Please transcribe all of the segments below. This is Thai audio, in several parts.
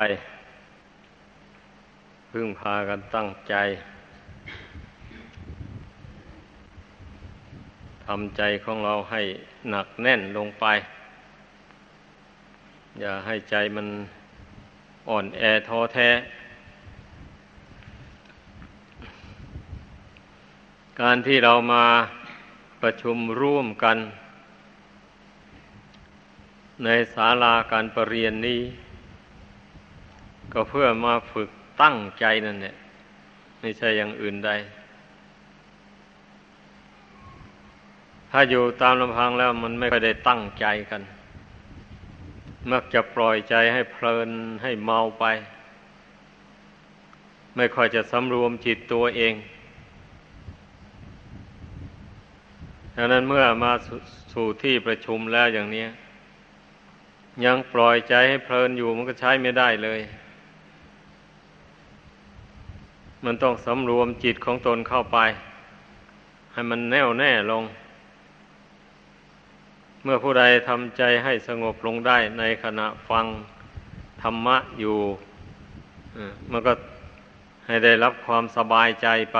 ไป พึ่งพากันตั้งใจทำใจของเราให้หนักแน่นลงไป อย่าให้ใจมันอ่อนแอท้อแท้ การที่เรามาประชุมร่วมกัน ในศาลาการประเรียนนี้ ก็เพื่อมาฝึกตั้งใจนั่นเนี่ยไม่ใช่อย่างอื่นใด ถ้าอยู่ตามลำพังแล้วมันไม่ค่อยได้ตั้งใจกัน มักจะปล่อยใจให้เพลินให้เมาไป ไม่ค่อยจะสำรวมจิตตัวเองดังนั้นเมื่อมาสู่ที่ประชุมแล้วอย่างนี้ ยังปล่อยใจให้เพลินอยู่มันก็ใช้ไม่ได้เลย มันต้องสำรวมจิตของตนเข้าไป ให้มันแน่วแน่ลง เมื่อผู้ใดทำใจให้สงบลงได้ในขณะฟังธรรมะอยู่มันก็ให้ได้รับความสบายใจไป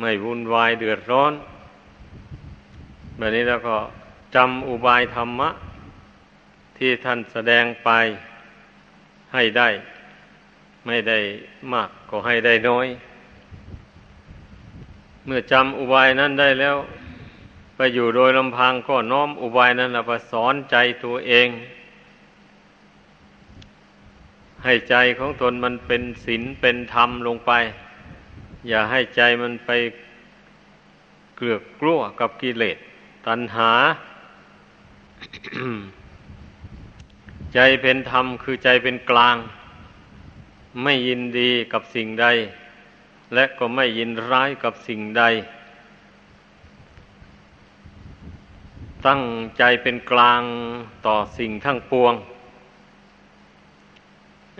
ไม่วุ่นวายเดือดร้อน แบบนี้แล้วก็จำอุบายธรรมะ ที่ท่านแสดงไปให้ได้ ไม่ได้มากก็ให้ได้น้อย เมื่อจำอุบายนั้นได้แล้ว ไปอยู่โดยลำพังก็น้อมอุบายนั้นไปสอนใจตัวเอง ให้ใจของตนมันเป็นศีลเป็นธรรมลงไป อย่าให้ใจมันไปเกลือกกลัวกับกิเลสตัณหา ใจเป็นธรรมคือใจเป็นกลาง ไม่ยินดีกับสิ่งใด และก็ไม่ยินร้ายกับสิ่งใด ตั้งใจเป็นกลางต่อสิ่งทั้งปวง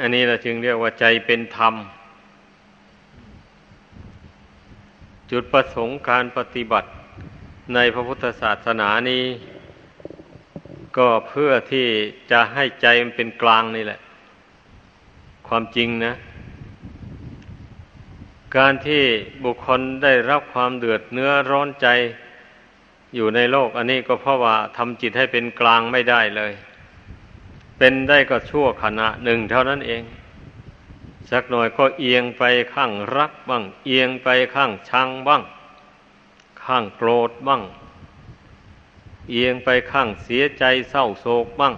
อันนี้เราจึงเรียกว่าใจเป็นธรรม จุดประสงค์การปฏิบัติในพระพุทธศาสนานี้ ก็เพื่อที่จะให้ใจมันเป็นกลางนี่แหละ ความจริงนะ การที่บุคคลได้รับความเดือดเนื้อร้อนใจอยู่ในโลก อันนี้ก็เพราะว่าทำจิตให้เป็นกลางไม่ได้เลย เป็นได้ก็ชั่วขณะหนึ่งเท่านั้นเอง สักหน่อยก็เอียงไปข้างรักบ้าง เอียงไปข้างชังบ้าง ข้างโกรธบ้าง เอียงไปข้างเสียใจเศร้าโศกบ้าง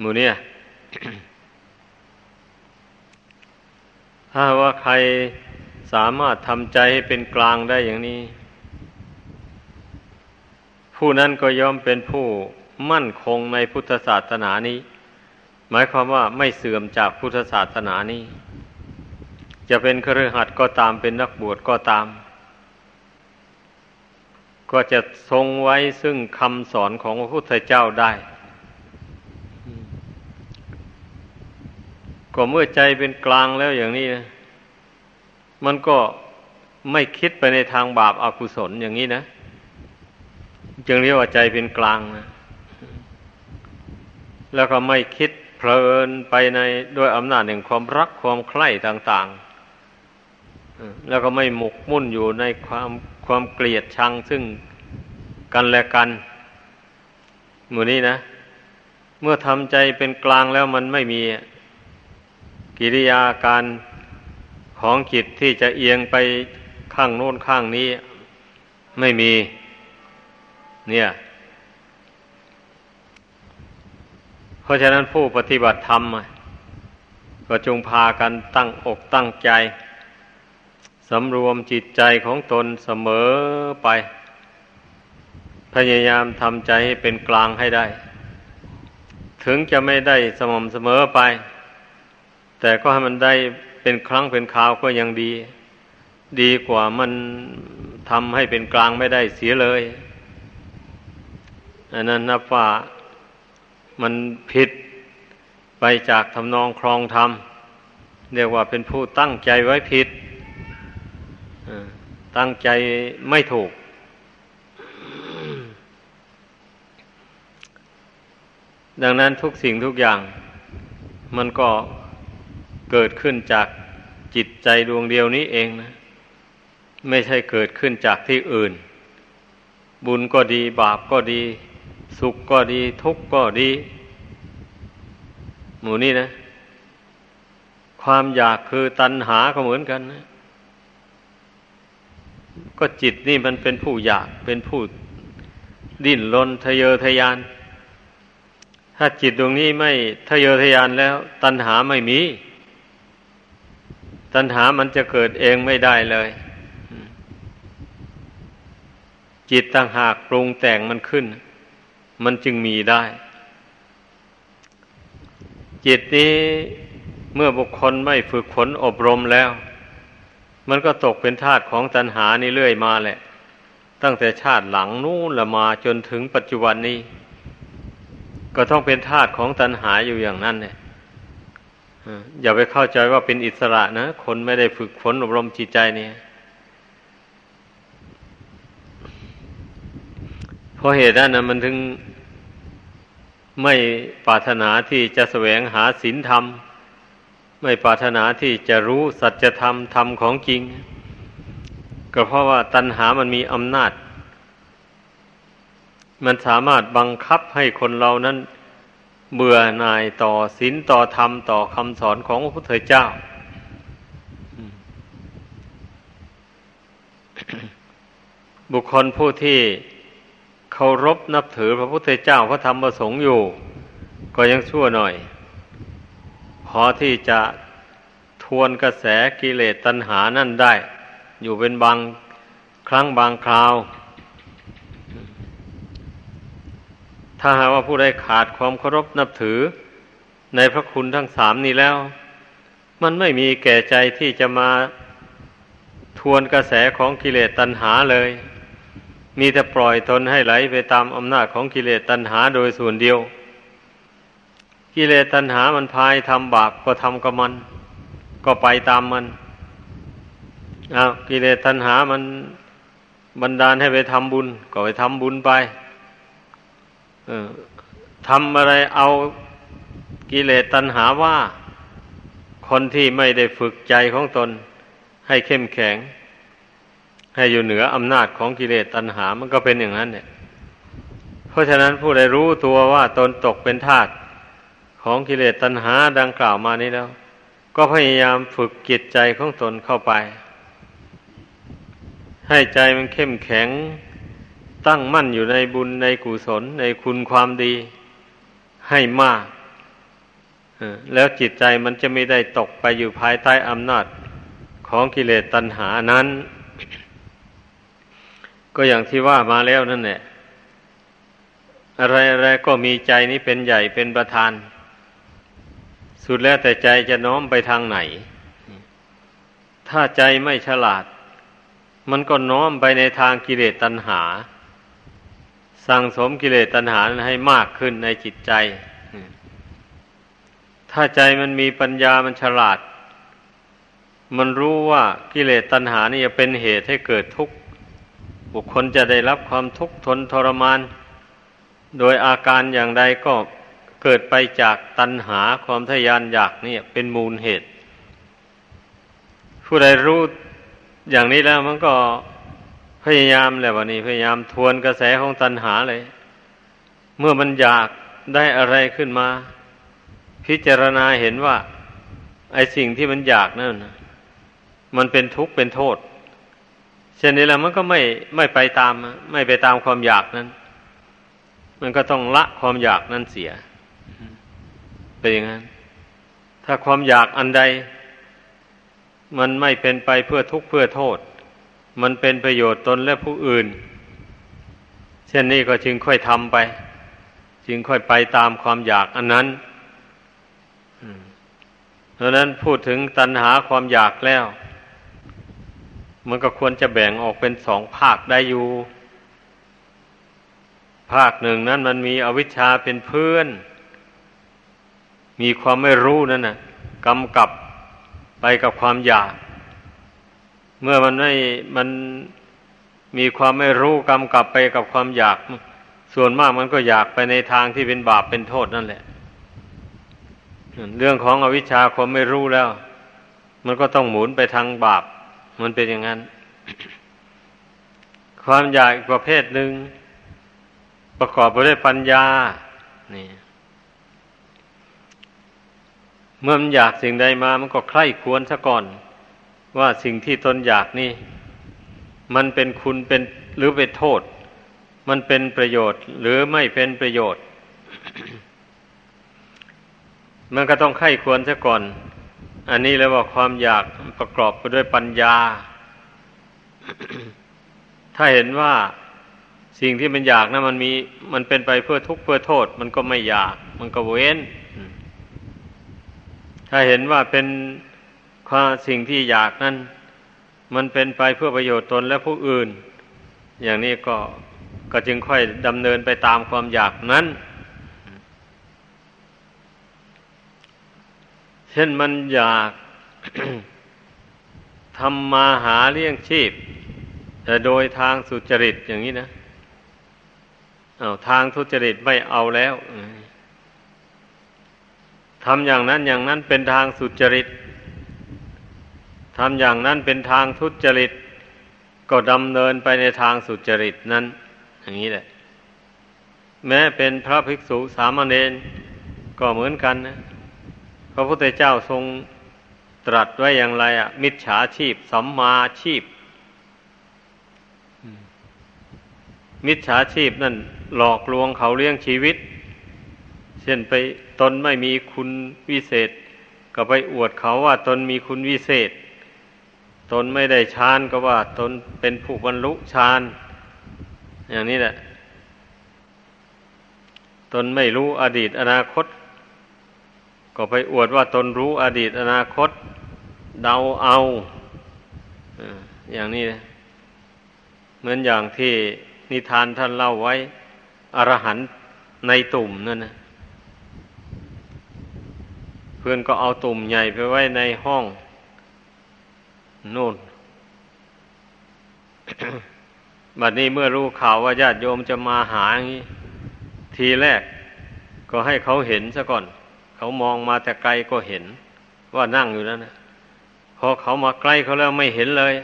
หมูเนี่ย ถ้าว่าใครสามารถทำใจให้เป็นกลางได้อย่างนี้ ผู้นั้นก็ย่อมเป็นผู้มั่นคงในพุทธศาสนานี้ หมายความว่าไม่เสื่อมจากพุทธศาสนานี้ จะเป็นครือขัดก็ตามเป็นนักบวชก็ตาม ก็จะทรงไว้ซึ่งคำสอนของพระพุทธเจ้าได้ ก็เมื่อใจเป็นกลางแล้วอย่างนี้นะมันก็ไม่คิดไปในทางบาปอากุศลอย่างนี้นะ จึงเรียกว่าใจเป็นกลางนะแล้วก็ไม่คิดเพลินไปในด้วยอำนาจแห่งความรักความใคร่ต่าง ๆ แล้วก็ไม่หมกมุ่นอยู่ในความความเกลียดชังซึ่งกันและกันหมู่นี้นะ เมื่อทำใจเป็นกลางแล้วมันไม่มี กิริยาการของจิตที่จะเอียงไปข้างโน้นข้างนี้ไม่มี เนี่ย เพราะฉะนั้นผู้ปฏิบัติธรรม ก็จงพากันตั้งอกตั้งใจสำรวมจิตใจของตนเสมอไป พยายามทำใจให้เป็นกลางให้ได้ ถึงจะไม่ได้สม่ำเสมอไป แต่ก็ให้มันได้เป็นครั้งเป็นคราวก็ยังดี ดีกว่ามันทำให้เป็นกลางไม่ได้เสียเลยอันนั้นนับว่ามันผิดไปจากทำนองครองธรรมเรียกว่าเป็นผู้ตั้งใจไว้ผิดตั้งใจไม่ถูก ดังนั้นทุกสิ่งทุกอย่าง มันก็ เกิดขึ้นจากจิตใจดวงเดียวนี้เองนะ ไม่ใช่เกิดขึ้นจากที่อื่น บุญก็ดีบาปก็ดี สุขก็ดี ทุกข์ก็ดี หมู่นี่นะ ความอยากคือตัณหาก็เหมือนกันนะ ก็จิตนี่มันเป็นผู้อยากเป็นผู้ดิ้นรนทะเยอทะยาน ถ้าจิตดวงนี้ไม่ทะเยอทะยานแล้ว ตัณหาไม่มี ตัณหามันจะเกิดเองไม่ได้เลย จิตต่างหากปรุงแต่งมันขึ้น มันจึงมีได้ จิตนี้เมื่อบุคคลไม่ฝึกฝนอบรมแล้ว มันก็ตกเป็นทาสของตัณหานี่เรื่อยมาแหละ ตั้งแต่ชาติหลังนู้นละมาจนถึงปัจจุบันนี้ ก็ต้องเป็นทาสของตัณหาอยู่อย่างนั้นเนี่ย อย่าไปเข้าใจว่าเป็นอิสระนะ คนไม่ได้ฝึกฝนอบรมจิตใจนี่เพราะเหตุนั้นนะมันถึงไม่ปรารถนาที่จะแสวงหาศีลธรรม ไม่ปรารถนาที่จะรู้สัจธรรมธรรมของจริง ก็เพราะว่าตัณหามันมีอำนาจ มันสามารถบังคับให้คนเรานั้น เบื่อหน่ายต่อศีลต่อธรรมต่อคำสอนของพระพุทธเจ้า บุคคลผู้ที่เคารพนับถือพระพุทธเจ้าพระธรรมประสงค์อยู่ ก็ยังชั่วหน่อย พอที่จะทวนกระแสกิเลสตัณหานั่นได้ อยู่เป็นบางครั้งบางคราว ถ้าหากว่าผู้ใดขาดความเคารพนับถือ ในพระคุณทั้งสามนี้แล้ว มันไม่มีแก่ใจที่จะมาทวนกระแสของกิเลสตัณหาเลย มีแต่ปล่อยตนให้ไหลไปตามอำนาจของกิเลสตัณหาโดยส่วนเดียว กิเลสตัณหามันพายทำบาปก็ทำกับมัน ก็ไปตามมันอากิเลสตัณหามันบันดาลให้ไปทำบุญ ก็ไปทำบุญไป ทำอะไรเอากิเลสตัณหาว่า คนที่ไม่ได้ฝึกใจของตน ให้เข้มแข็ง ให้อยู่เหนืออำนาจของกิเลสตัณหา มันก็เป็นอย่างนั้นเนี่ย เพราะฉะนั้นผู้ใดรู้ตัวว่าตนตกเป็นทาสของกิเลสตัณหาดังกล่าวมานี้แล้ว ก็พยายามฝึกจิตใจของตนเข้าไป ให้ใจมันเข้มแข็ง ตั้งมั่นอยู่ในบุญในกุศลในคุณความดีให้มาก แล้วจิตใจมันจะไม่ได้ตกไปอยู่ภายใต้อำนาจของกิเลสตัณหานั้น ก็อย่างที่ว่ามาแล้วนั่นแหละอะไรอะไรก็มีใจนี้เป็นใหญ่เป็นประธาน สุดแล้วแต่ใจจะน้อมไปทางไหน ถ้าใจไม่ฉลาด มันก็น้อมไปในทางกิเลสตัณหา สั่งสมกิเลสตัณหาให้มากขึ้นในจิตใจ ถ้าใจมันมีปัญญามันฉลาด มันรู้ว่ากิเลสตัณหานี่จะเป็นเหตุให้เกิดทุกข์ บุคคลจะได้รับความทุกข์ทนทรมาน โดยอาการอย่างใดก็เกิดไปจากตัณหาความทยานอยากนี่เป็นมูลเหตุ ผู้ใดรู้อย่างนี้แล้วมันก็ พยายามแหละวันนี้พยายามทวนกระแสของตัณหาเลย เมื่อมันอยากได้อะไรขึ้นมา พิจารณาเห็นว่า ไอสิ่งที่มันอยากนั่นมันเป็นทุกข์เป็นโทษ เช่นนี้แล้วมันก็ไม่ไม่ไปตาม ไม่ไปตามความอยากนั้น มันก็ต้องละความอยากนั้นเสียเป็นอย่างนั้น ถ้าความอยากอันใด มันไม่เป็นไปเพื่อทุกข์เพื่อโทษ มันเป็นประโยชน์ตนและผู้อื่น เช่นนี้ก็จึงค่อยทำไป จึงค่อยไปตามความอยากอันนั้นเพราะนั้นพูดถึงตัณหาความอยากแล้ว มันก็ควรจะแบ่งออกเป็นสองภาคได้อยู่ ภาคหนึ่งนั้นมันมีอวิชชาเป็นเพื่อน มีความไม่รู้นั่นน่ะกำกับไปกับความอยาก เมื่อมันไม่มันมีความไม่รู้กำกับไปกับความอยาก ส่วนมากมันก็อยากไปในทางที่เป็นบาปเป็นโทษนั่นแหละ เรื่องของอวิชชาความไม่รู้แล้ว มันก็ต้องหมุนไปทางบาป มันเป็นอย่างนั้น ความอยากอีกประเภทหนึ่ง ประกอบไปด้วยปัญญา นี่ เมื่อมันอยากสิ่งใดมามันก็ใคร่ควรซะก่อน ว่าสิ่งที่ตนอยากนี่ มันเป็นคุณเป็นหรือเป็นโทษ มันเป็นประโยชน์ หรือไม่เป็นประโยชน์ มันก็ต้องไข้ควรซะก่อน อันนี้แล้วว่าความอยากประกอบไปด้วยปัญญา ถ้าเห็นว่าสิ่งที่มันอยากนะมันมี มันเป็นไปเพื่อทุกข์เพื่อโทษ มันก็ไม่อยาก มันก็เว้น ถ้าเห็นว่าเป็น ควาสิ่งที่อยากนั้น มันเป็นไปเพื่อประโยชน์ตนและผู้อื่น อย่างนี้ก็ก็จึงค่อยดำเนินไปตามความอยากนั้น เช่นมันอยากทำมาหาเลี้ยงชีพ แต่โดยทางสุจริตอย่างนี้นะอาทางทุจริตไม่เอาแล้วทำอย่างนั้นอย่างนั้นเป็นทางสุจริต ทำอย่างนั้นเป็นทางทุจริต ก็ดำเนินไปในทางสุจริตนั้น อย่างนี้แหละ แม้เป็นพระภิกษุสามเณรก็เหมือนกันนะพระพุทธเจ้าทรงตรัสไว้อย่างไรอะ มิจฉาชีพสัมมาชีพ มิจฉาชีพนั่นหลอกลวงเขาเลี้ยงชีวิต เช่นไปตนไม่มีคุณวิเศษ ก็ไปอวดเขาว่าตนมีคุณวิเศษ ตนไม่ได้ฌานก็ว่า ตนเป็นผู้บรรลุฌานอย่างนี้แหละ ตนไม่รู้อดีตอนาคต ก็ไปอวดว่าตนรู้อดีตอนาคต เดาเอาอย่างนี้เหมือนอย่างที่นิทานท่านเล่าไว้อรหันในตุ่มนั่นนะเพื่อนก็เอาตุ่มใหญ่ไปไว้ในห้อง นู่น บัดนี้เมื่อรู้ข่าวว่าญาติโยมจะมาหาอย่างนี้ ทีแรกก็ให้เขาเห็นซะก่อน เขามองมาแต่ไกลก็เห็น ว่านั่งอยู่นั่นนะพอเขามาใกล้เขาแล้วไม่เห็นเลย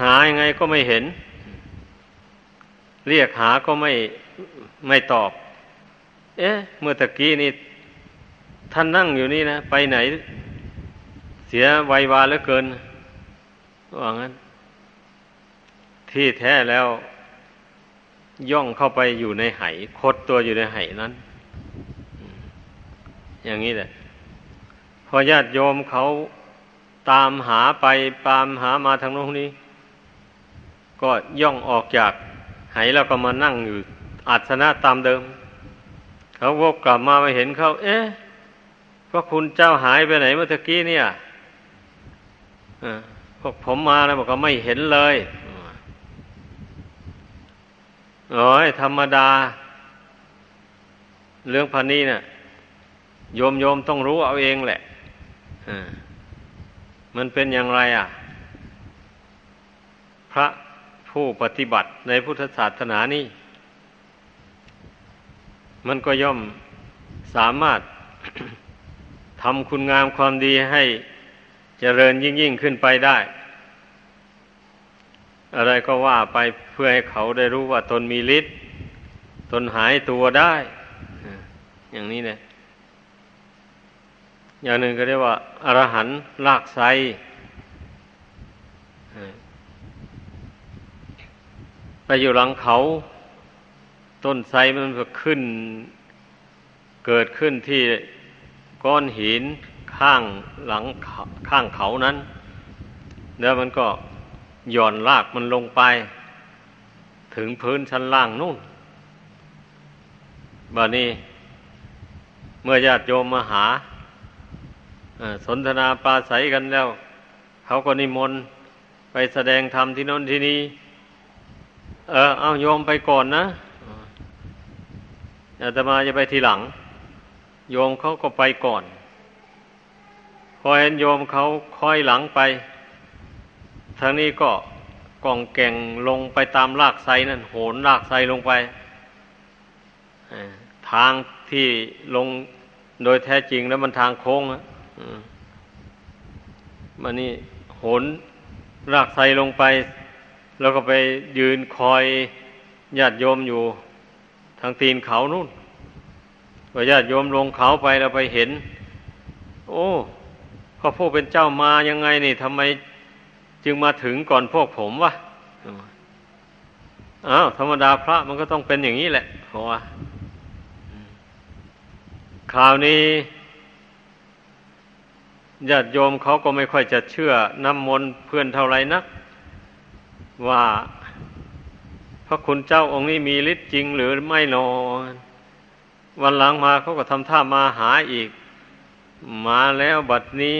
หายังไงก็ไม่เห็น เรียกหาก็ไม่ไม่ตอบ เอ๊ะ เมื่อตะกี้นี่ท่านนั่งอยู่นี่นะ ไปไหน เสียวัยวาเหลือเกินว่างั้น ที่แท้แล้ว ย่องเข้าไปอยู่ในไหคดตัวอยู่ในไหนั้น อย่างนี้แหละ พอญาติโยมเขาตามหาไปตามหามาทางโน้นนี้ ก็ย่องออกจากไหแล้วก็มานั่งอยู่อัศนะตามเดิม เขาวกกลับมาไปเห็นเขา เอ๊ะพระคุณเจ้าหายไปไหนเมื่อกี้เนี่ย พวกผมมาแล้วบอกก็ไม่เห็นเลยโอ้ยธรรมดา เรื่องพันนี้เนะ่ะโยมโยมต้องรู้เอาเองแหละมันเป็นอย่างไรอะ พระผู้ปฏิบัติในพุทธศาสนานี้มันก็ย่อมสามารถทำคุณงามความดีให้ เจริญยิ่งยิ่งขึ้นไปได้ อะไรก็ว่าไปเพื่อให้เขาได้รู้ว่าตนมีฤทธิ์ตนหายตัวได้ อย่างนี้เนี่ยอย่างหนึ่งก็เรียกว่าอรหันต์ลากไซไปอยู่หลังเขา ต้นไทรมันก็ขึ้น เกิดขึ้นที่ก้อนหิน ข้างหลังข้างเขานั้น แล้วมันก็หย่อนรากมันลงไป ถึงพื้นชั้นล่างนู่นบานี้เมื่อญาติโยมมาหาสนทนาปราศัยกันแล้ว เขาก็นิมนต์ไปแสดงธรรมที่น้นที่นี้เออเอาโยมไปก่อนนะอาตมาจะไปทีหลัง โยมเขาก็ไปก่อน พอเห็นโยมเขาค่อยหลังไปทางนี้ก็กองแก่งลงไปตามรากไทรนั่นโหนรากไทรลงไปทางที่ลงโดยแท้จริงแล้วมันทางโค้งอะมันนี่โหนรากไทรลงไป แล้วก็ไปยืนคอยญาติโยมอยู่ ทางตีนเขานู่นพอญาติโยมลงเขาไปเราไปเห็น โอ้ พระผู้เป็นเจ้ามายังไงนี่ทำไมจึงมาถึงก่อนพวกผมวะอ้าวธรรมดาพระมันก็ต้องเป็นอย่างนี้แหละเพราะว่าคราวนี้ญาติโยมเขาก็ไม่ค่อยจะเชื่อน้ำมนต์เพื่อนเท่าไรนัก ว่าพระคุณเจ้าองค์นี้มีฤทธิ์จริงหรือไม่นอนวันหลังมาเขาก็ทำท่ามาหาอีก มาแล้วบัดนี้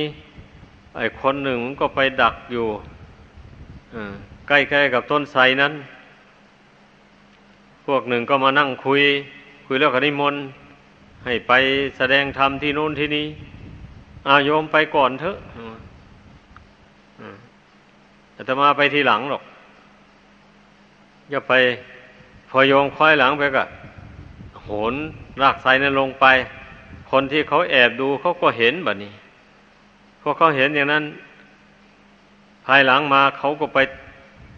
ไอ้คนหนึ่งมันก็ไปดักอยู่ใกล้ๆกับต้นไทรนั้น พวกหนึ่งก็มานั่งคุย คุยแล้วก็นิมนต์ให้ไปแสดงธรรมที่นู่นที่นี้อาโยมไปก่อนเถอะแต่จะมาไปทีหลังหรอกอย่าไปพอโยมคอยหลังไปก็โหนรากไทรนั้นลงไป คนที่เขาแอบดูเขาก็เห็นแบบนี้พอเขาเห็นอย่างนั้น ภายหลังมาเขาก็ไป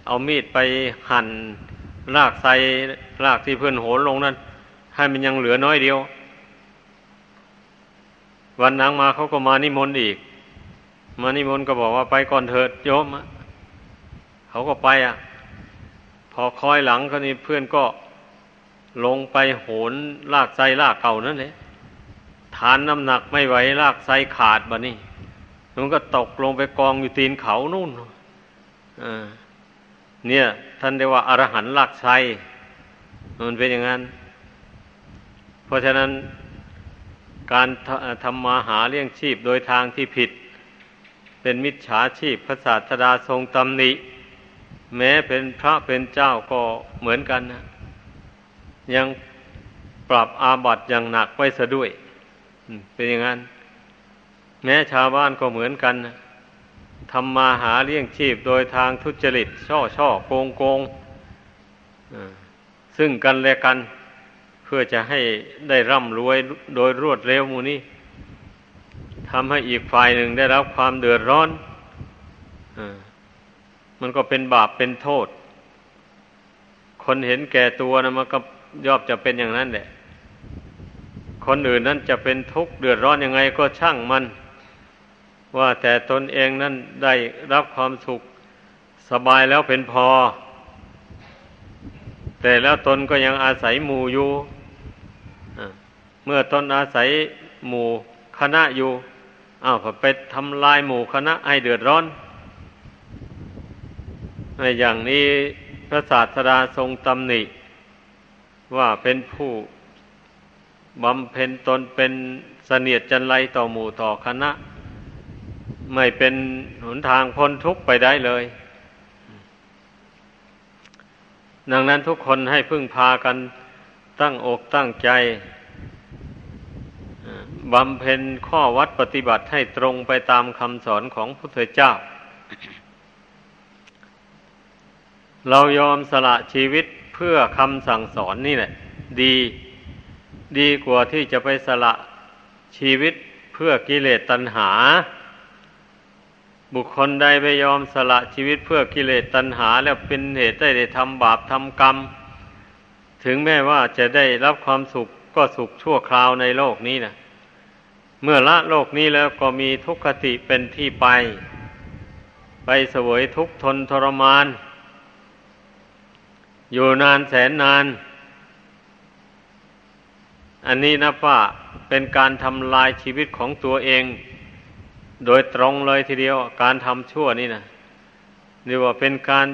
เอามีดไปหั่นรากไทรรากที่เพื่อนโหนลงนั้น ให้มันยังเหลือน้อยเดียว วันนังมาเขาก็มานิมนต์อีก มานิมนต์ก็บอกว่าไปก่อนเถิดโยมเขาก็ไปอะ พอคอยหลังก็นี่เพื่อนก็ลงไปโหนลากไซลากเก่านั่นเลย ฐานน้ำหนักไม่ไหวลากไซขาดบะนี่มันก็ตกลงไปกองอยู่ตีนเขานู่นเนี่ย ท่านเรียกว่าอรหันลากไซมันเป็นอย่างนั้น เพราะฉะนั้นการทำมาหาเลี้ยงชีพโดยทางที่ผิด เป็นมิจฉาชีพพระศาสดาทรงตำหนิ แม้เป็นพระเป็นเจ้าก็เหมือนกันนะยังปรับอาบัติอย่างหนักไว้ซะด้วย เป็นอย่างนั้น แม้ชาวบ้านก็เหมือนกันทำมาหาเลี้ยงชีพโดยทางทุจริต ช่อช่อโกงโกงซึ่งกันและกัน เพื่อจะให้ได้ร่ำรวยโดยรวดเร็วมูนี้ทำให้อีกฝ่ายหนึ่งได้รับความเดือดร้อนอมันก็เป็นบาปเป็นโทษ คนเห็นแก่ตัวนะมันก็ย่อมจะเป็นอย่างนั้นแหละ คนอื่นนั้นจะเป็นทุกข์เดือดร้อนยังไงก็ช่างมัน ว่าแต่ตนเองนั้นได้รับความสุขสบายแล้วเป็นพอ แต่แล้วตนก็ยังอาศัยหมู่อยู่เมื่อตนอาศัยหมู่คณะอยู่อ้าวไปทำลายหมู่คณะให้เดือดร้อนในอย่างนี้พระศาสดาทรงตำหนิ ว่าเป็นผู้ บำเพ็ญตนเป็นเสนียดจันไรต่อหมู่ต่อคณะ ไม่เป็นหนทางพ้นทุกข์ไปได้เลย ดังนั้นทุกคนให้พึ่งพากันตั้งอกตั้งใจบำเพ็ญข้อวัดปฏิบัติให้ตรงไปตามคำสอนของพระพุทธเจ้า เรายอมสละชีวิตเพื่อคำสั่งสอนนี่แหละ ดี ดีกว่าที่จะไปสละชีวิตเพื่อกิเลสตัณหา บุคคลใดไปยอมสละชีวิตเพื่อกิเลสตัณหา แล้วเป็นเหตุได้ทำบาปทำกรรม ถึงแม้ว่าจะได้รับความสุขก็สุขชั่วคราวในโลกนี้นะเมื่อละโลกนี้แล้วก็มีทุกขติเป็นที่ไป ไปเสวยทุกทนทรมาน อยู่นานแสนนาน อันนี้นะว่าเป็นการทำลายชีวิตของตัวเอง โดยตรงเลยทีเดียว การทำชั่วนี่นะเรียกว่าเป็นการ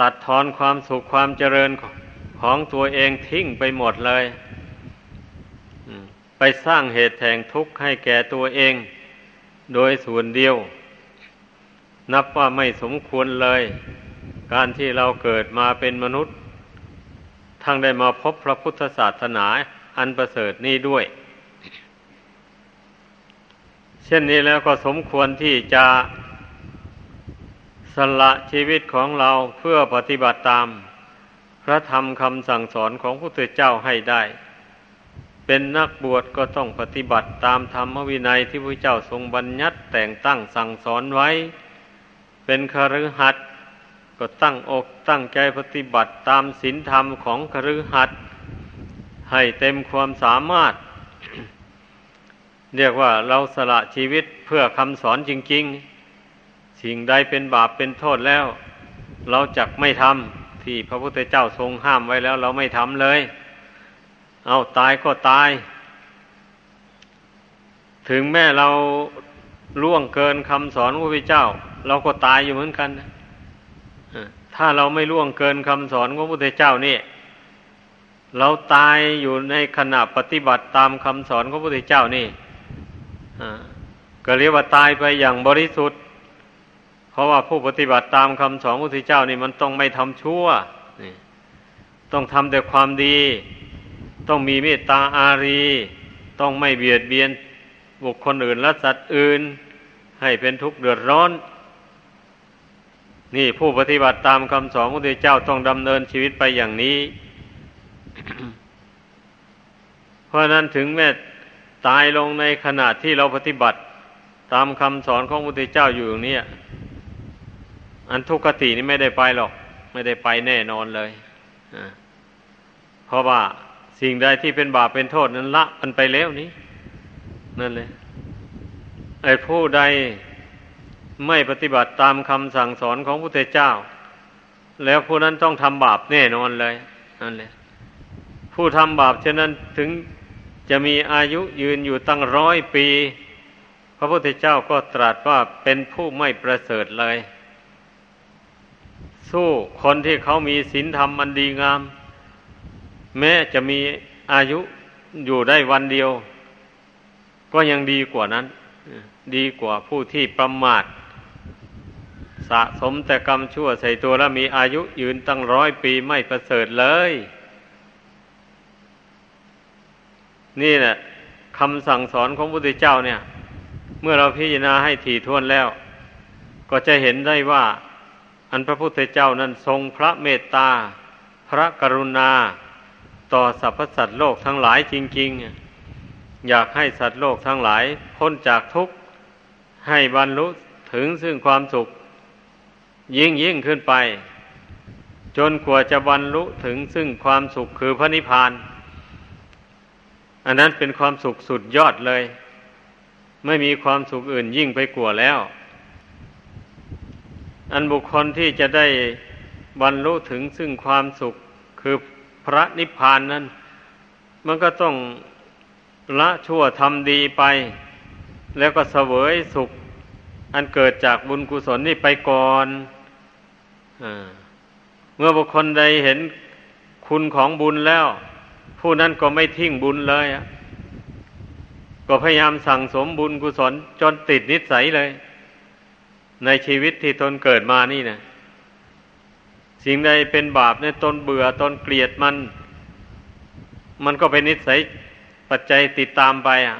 ตัดทอนความสุขความเจริญของตัวเองทิ้งไปหมดเลย ไปสร้างเหตุแห่งทุกข์ให้แก่ตัวเอง โดยส่วนเดียว นับว่าไม่สมควรเลย การที่เราเกิดมาเป็นมนุษย์ ทั้งได้มาพบพระพุทธศาสนาอันประเสริฐนี้ด้วย เช่นนี้แล้วก็สมควรที่จะสละชีวิตของเราเพื่อปฏิบัติตาม พระธรรมคำสั่งสอนของพระพุทธเจ้าให้ได้ เป็นนักบวชก็ต้องปฏิบัติตามธรรมวินัยที่พระเจ้าทรงบัญญัติแต่งตั้งสั่งสอนไว้ เป็นคฤหัสถ์ ก็ตั้งอกตั้งใจปฏิบัติตามศีลธรรมของคฤหัสถ์ให้เต็มความสามารถ เรียกว่าเราสละชีวิตเพื่อคำสอนจริง ๆ สิ่งใดเป็นบาปเป็นโทษแล้ว เราจักไม่ทำที่พระพุทธเจ้าทรงห้ามไว้แล้ว เราไม่ทำเลย เอาตายก็ตาย ถึงแม้เราล่วงเกินคำสอนพระพุทธเจ้า เราก็ตายอยู่เหมือนกันนะ ถ้าเราไม่ล่วงเกินคำสอนของพระพุทธเจ้านี่ เราตายอยู่ในขณะปฏิบัติตามคำสอนของพระพุทธเจ้านี่ก็เรียกว่าตายไปอย่างบริสุทธิ์ เพราะว่าผู้ปฏิบัติตามคำสอนพระพุทธเจ้านี่มันต้องไม่ทำชั่วต้องทำแต่ความดี ต้องมีเมตตาอารี ต้องไม่เบียดเบียนบุคคลอื่นและสัตว์อื่น ให้เป็นทุกข์เดือดร้อน นี่ผู้ปฏิบัติตามคำสอนของพระเจ้าต้องดำเนินชีวิตไปอย่างนี้ เพราะนั้นถึงแม้ตายลงในขณะที่เราปฏิบัติตามคำสอนของพระเจ้าอยู่อย่างนี้อันทุกขตินี่ไม่ได้ไปหรอก ไม่ได้ไปแน่นอนเลยเพราะว่าสิ่งใดที่เป็นบาปเป็นโทษนั้นละมันไปแล้วนี้ นั่นเลยไอ้ผู้ใด ไม่ปฏิบัติตามคำสั่งสอนของพระพุทธเจ้า แล้วผู้นั้นต้องทำบาปแน่นอนเลยนั่นแหละผู้ทำบาปเช่นนั้นถึงจะมีอายุยืนอยู่ตั้งร้อยปี พระพุทธเจ้าก็ตรัสว่าเป็นผู้ไม่ประเสริฐเลย สู้คนที่เขามีศีลธรรมมันดีงาม แม้จะมีอายุอยู่ได้วันเดียว ก็ยังดีกว่านั้น ดีกว่าผู้ที่ประมาท สะสมแต่กรรมชั่วใส่ตัวแล้วมีอายุยืนตั้งร้อยปีไม่ประเสริฐเลย นี่แหละคำสั่งสอนของพระพุทธเจ้าเนี่ย เมื่อเราพิจารณาให้ถี่ถ้วนแล้ว ก็จะเห็นได้ว่า อันพระพุทธเจ้านั้นทรงพระเมตตา พระกรุณา ต่อสรรพสัตว์โลกทั้งหลายจริง ๆ อยากให้สัตว์โลกทั้งหลายพ้นจากทุกข์ให้บรรลุถึงซึ่งความสุข ยิ่งยิ่งขึ้นไป จนกว่าจะบรรลุถึงซึ่งความสุขคือพระนิพพาน อันนั้นเป็นความสุขสุดยอดเลย ไม่มีความสุขอื่นยิ่งไปกว่าแล้ว อันบุคคลที่จะได้บรรลุถึงซึ่งความสุขคือพระนิพพานนั้น มันก็ต้องละชั่วทำดีไป แล้วก็เสวยสุข อันเกิดจากบุญกุศลนี่ไปก่อน เมื่อบุคคลใดเห็นคุณของบุญแล้ว ผู้นั้นก็ไม่ทิ้งบุญเลยก็พยายามสั่งสมบุญกุศลจนติดนิสัยเลย ในชีวิตที่ตนเกิดมานี่นะสิ่งใดเป็นบาปเนี่ยตนเบื่อตนเกลียดมัน มันก็เป็นนิสัยปัจจัยติดตามไปอะ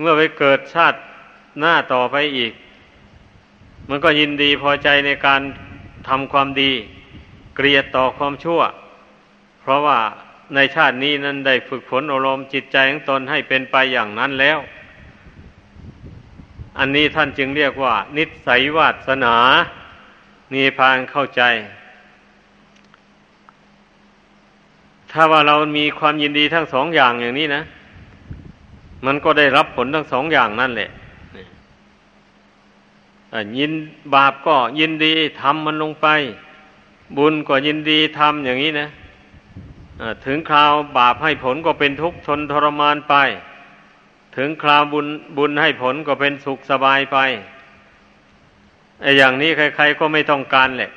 เมื่อไปเกิดชาติหน้าต่อไปอีก มันก็ยินดีพอใจในการ ทำความดี เกลียดต่อความชั่ว เพราะว่าในชาตินี้นั้นได้ฝึกฝนอารมณ์จิตใจของตนให้เป็นไปอย่างนั้นแล้ว อันนี้ท่านจึงเรียกว่า นิสัยวาสนานี่พานเข้าใจ ถ้าว่าเรามีความยินดีทั้งสองอย่างอย่างนี้นะ มันก็ได้รับผลทั้งสองอย่างนั่นแหละ ยินบาปก็ยินดีทำมันลงไป บุญก็ยินดีทำอย่างนี้นะถึงคราวบาปให้ผลก็เป็นทุกข์ทนทรมานไป ถึงคราวบุญบุญให้ผลก็เป็นสุขสบายไปไอ้อย่างนี้ใคร ๆ ก็ไม่ต้องการแหละ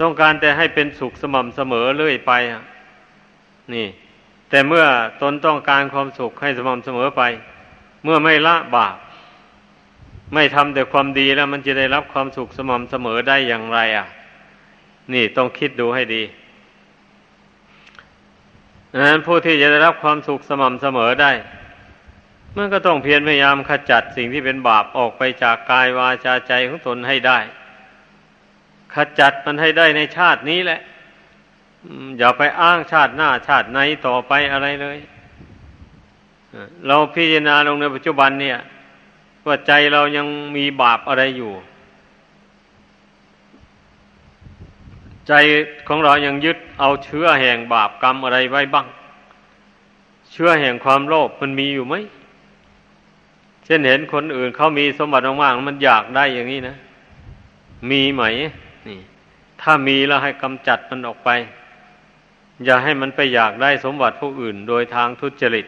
ต้องการแต่ให้เป็นสุขสม่ำเสมอเรื่อยไปนี่ แต่เมื่อตนต้องการความสุขให้สม่ำเสมอไป เมื่อไม่ละบาป ไม่ทำแต่ความดีแล้ว มันจะได้รับความสุขสม่ำเสมอได้อย่างไร อะ นี่ต้องคิดดูให้ดีดังนั้นผู้ที่จะได้รับความสุขสม่ำเสมอได้ มันก็ต้องเพียรพยายามขจัดสิ่งที่เป็นบาปออกไปจากกายวาจาใจของตนให้ได้ ขจัดมันให้ได้ในชาตินี้แหละอย่าไปอ้างชาติหน้าชาติไหนต่อไปอะไรเลย เราพิจารณาลงในปัจจุบันเนี่ย ว่าใจเรายังมีบาปอะไรอยู่ ใจของเรายังยึดเอาเชื้อแห่งบาปกรรมอะไรไว้บ้าง เชื้อแห่งความโลภมันมีอยู่ไหมเช่นเห็นคนอื่นเขามีสมบัติมากๆมันอยากได้อย่างนี้นะ มีไหมนี่ ถ้ามีแล้วให้กำจัดมันออกไป อย่าให้มันไปอยากได้สมบัติผู้อื่น โดยทางทุจริต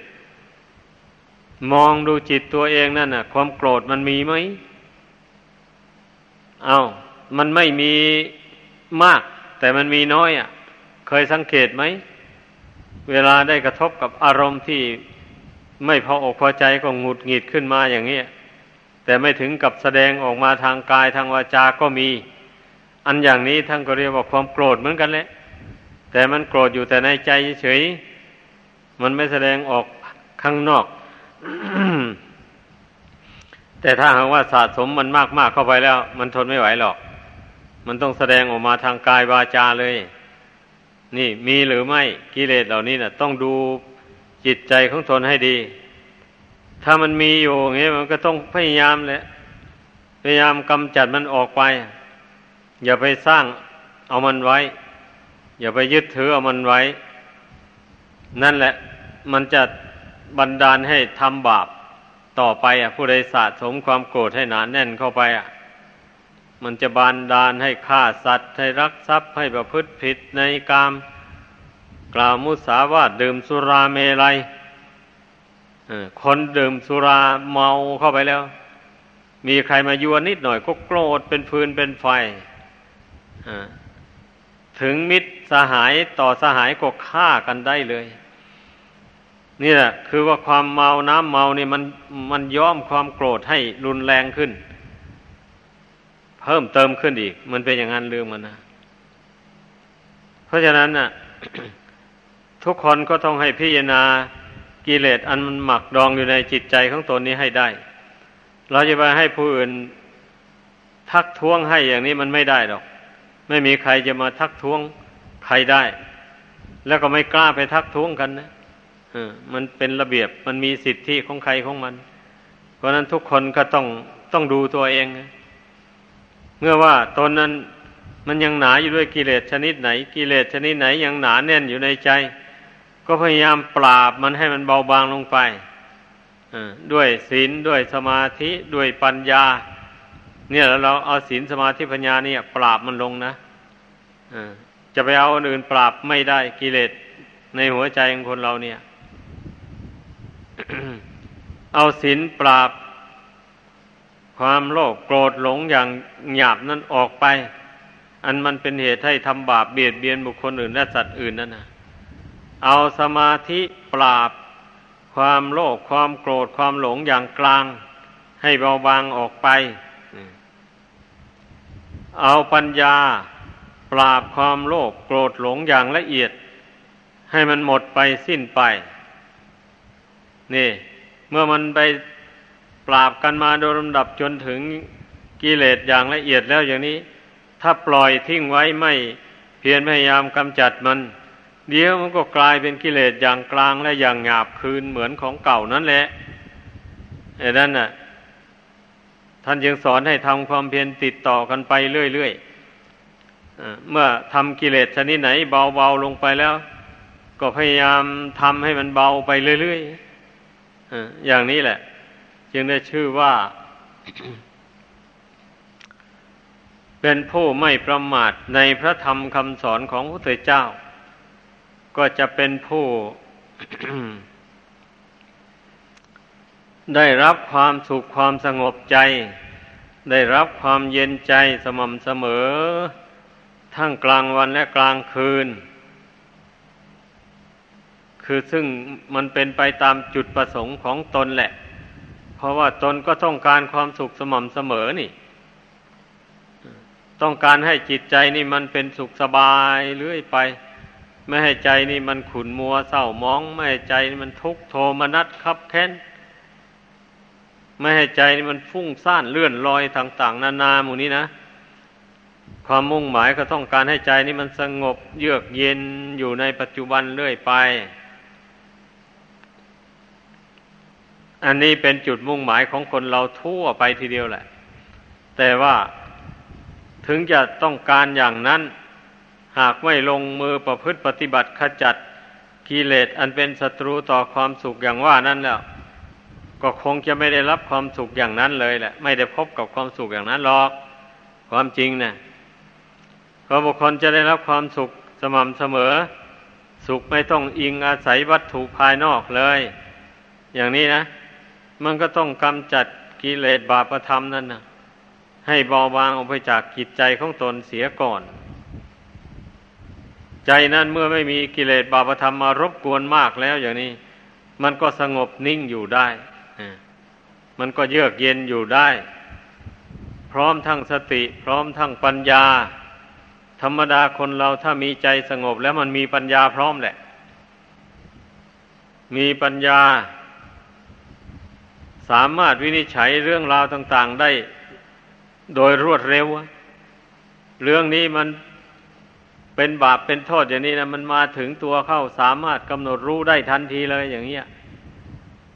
มองดูจิตตัวเองนั่นน่ะ ความโกรธมันมีไหม เอามันไม่มีมาก แต่มันมีน้อยอะ เคยสังเกตไหม เวลาได้กระทบกับอารมณ์ที่ไม่พออกพอใจก็หงุดหงิดขึ้นมาอย่างนี้แต่ไม่ถึงกับแสดงออกมาทางกายทางวาจา ก็มี อันอย่างนี้ท่านก็เรียกว่าความโกรธเหมือนกันแหละ แต่มันโกรธอยู่แต่ในใจเฉย มันไม่แสดงออกข้างนอก แต่ถ้าหากว่าสะสมมันมากมากเข้าไปแล้ว มันทนไม่ไหวหรอก มันต้องแสดงออกมาทางกายวาจาเลย นี่มีหรือไม่กิเลสเหล่านี้นะ่ะ ต้องดูจิตใจของตนให้ดี ถ้ามันมีอยู่อย่างนี้มันก็ต้องพยายามแหละพยายามกำจัดมันออกไป อย่าไปสร้างเอามันไว้ อย่าไปยึดถือเอามันไว้ นั่นแหละ มันจะ บันดาลให้ทำบาปต่อไปอะผู้ใดสะสมความโกรธให้หนานแน่นเข้าไปอะมันจะบันดาลให้ฆ่าสัตว์ ให้รักทรัพย์ให้ประพฤติผิดในกาม กล่าวมุสาวาทดื่มสุราเมลัยคนดื่มสุราเมาเข้าไปแล้ว มีใครมายั่วนิดหน่อยก็โกรธเป็นฟืนเป็นไฟถึงมิตรสหายต่อสหายก็ฆ่ากันได้เลย นี่แหละคือว่าความเมาน้ำเมานี่มันมันย้อมความโกรธให้รุนแรงขึ้น เพิ่มเติมขึ้นอีก มันเป็นอย่างนั้นเรื่องมันนะเพราะฉะนั้นน่ะ ทุกคนก็ต้องให้พิจารณากิเลสอันมันหมักดองอยู่ในจิตใจของตนนี้ให้ได้ เราจะไปให้ผู้อื่นทักท้วงให้อย่างนี้มันไม่ได้หรอก ไม่มีใครจะมาทักท้วงใครได้ แล้วก็ไม่กล้าไปทักท้วงกันนะ มันเป็นระเบียบมันมีสิทธิของใครของมัน เพราะนั้นทุกคนก็ต้องต้องดูตัวเอง เมื่อว่าตนนั้นมันยังหนาอยู่ด้วยกิเลสชนิดไหน กิเลสชนิดไหนยังหนาแน่นอยู่ในใจ ก็พยายามปราบมันให้มันเบาบางลงไปด้วยศีลด้วยสมาธิด้วยปัญญา เนี่ยแล้วเราเอาศีลสมาธิปัญญาเนี่ย ปราบมันลงนะจะไปเอาอื่นปราบไม่ได้กิเลสในหัวใจของคนเราเนี่ย เอาศีลปราบ ความโลภโกรธหลงอย่างหยาบนั้นออกไป อันมันเป็นเหตุให้ทำบาปเบียดเบียนบุคคลอื่นและสัตว์อื่นนั่นนะเอาสมาธิปราบ ความโลภความโกรธความหลงอย่างกลาง ให้เบาบางออกไป เอาปัญญาปราบความโลภโกรธหลงอย่างละเอียด ให้มันหมดไปสิ้นไป นี่ เมื่อมันไปปราบกันมาโดยลำดับจนถึงกิเลสอย่างละเอียดแล้วอย่างนี้ ถ้าปล่อยทิ้งไว้ไม่เพียรพยายามกำจัดมัน เดี๋ยวมันก็กลายเป็นกิเลสอย่างกลางและอย่างหยาบคืนเหมือนของเก่านั่นแหละไอ้นั่นน่ะ ท่านยังสอนให้ทำความเพียรติดต่อกันไปเรื่อยๆเมื่อทำกิเลสชนิดไหนเบาๆลงไปแล้ว ก็พยายามทำให้มันเบาไปเรื่อยๆ อย่างนี้แหละ จึงได้ชื่อว่า เป็นผู้ไม่ประมาทในพระธรรมคำสอนของพระพุทธเจ้า ก็จะเป็นผู้ได้รับความสุขความสงบใจ ได้รับความเย็นใจสม่ำเสมอ ทั้งกลางวันและกลางคืน คือซึ่งมันเป็นไปตามจุดประสงค์ของตนแหละ เพราะว่าตนก็ต้องการความสุขสม่ำเสมอนี่ ต้องการให้จิตใจนี่มันเป็นสุขสบายเรื่อยไป ไม่ให้ใจนี่มันขุนมัวเศร้ามอง ไม่ให้ใจนี่มันทุกข์โทมนัสคับแค้นไม่ให้ใจนี่มันฟุ้งซ่านเลื่อนลอยต่างๆ นานาหมู่นี้นะความมุ่งหมายก็ต้องการให้ใจนี้มันสงบเยือกเย็นอยู่ในปัจจุบันเรื่อยไป อันนี้เป็นจุดมุ่งหมายของคนเราทั่วไปทีเดียวแหละ แต่ว่าถึงจะต้องการอย่างนั้น หากไม่ลงมือประพฤติปฏิบัติขจัดกิเลสอันเป็นศัตรูต่อความสุขอย่างว่านั้นแล้ว ก็คงจะไม่ได้รับความสุขอย่างนั้นเลยแหละ ไม่ได้พบกับความสุขอย่างนั้นหรอก ความจริงเนะี่ยพอบุคคลจะได้รับความสุขสม่ำเสมอ สุขไม่ต้องอิงอาศัยวัตถุภายนอกเลย อย่างนี้นะ มันก็ต้องกำจัดกิเลสบาปธรรมนั่นนะให้เบาบางออกไปจากจิตใจของตนเสียก่อน ใจนั้นเมื่อไม่มีกิเลสบาปธรรมมารบกวนมากแล้วอย่างนี้ มันก็สงบนิ่งอยู่ได้ มันก็เยือกเย็นอยู่ได้ พร้อมทั้งสติ พร้อมทั้งปัญญา ธรรมดาคนเราถ้ามีใจสงบแล้วมันมีปัญญาพร้อมแหละ มีปัญญา สามารถวินิจฉัยเรื่องราวต่าง ๆ ได้โดยรวดเร็ว เรื่องนี้มันเป็นบาปเป็นโทษอย่างนี้นะมันมาถึงตัวเข้าสามารถกำหนดรู้ได้ทันทีเลยอย่างเงี้ย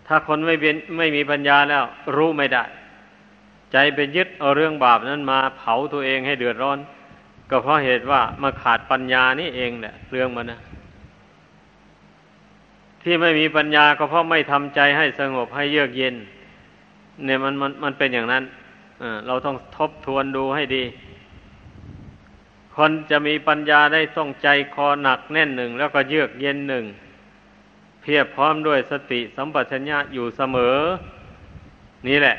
ถ้าคนไม่เป็นไม่มีปัญญาแล้ว รู้ไม่ได้ ใจไปยึดเอาเรื่องบาปนั้นมาเผาตัวเองให้เดือดร้อน ก็เพราะเหตุว่ามาขาดปัญญานี่เองแหละเรื่องมันนะที่ไม่มีปัญญาก็เพราะไม่ทำใจให้สงบให้เยือกเย็น เนี่ยมันมันมันเป็นอย่างนั้นเราต้องทบทวนดูให้ดี คนจะมีปัญญาได้ต้องใจคอหนักแน่นหนึ่ง แล้วก็เยือกเย็นหนึ่ง เพียบพร้อมด้วยสติสัมปชัญญะอยู่เสมอ นี่แหละ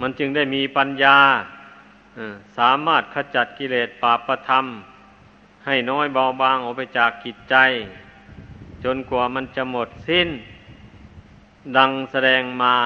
มันจึงได้มีปัญญาสามารถขจัดกิเลสปาประธรรม ให้น้อยเบาบางออกไปจากกิจใจ จนกว่ามันจะหมดสิ้น ดังแสดงมา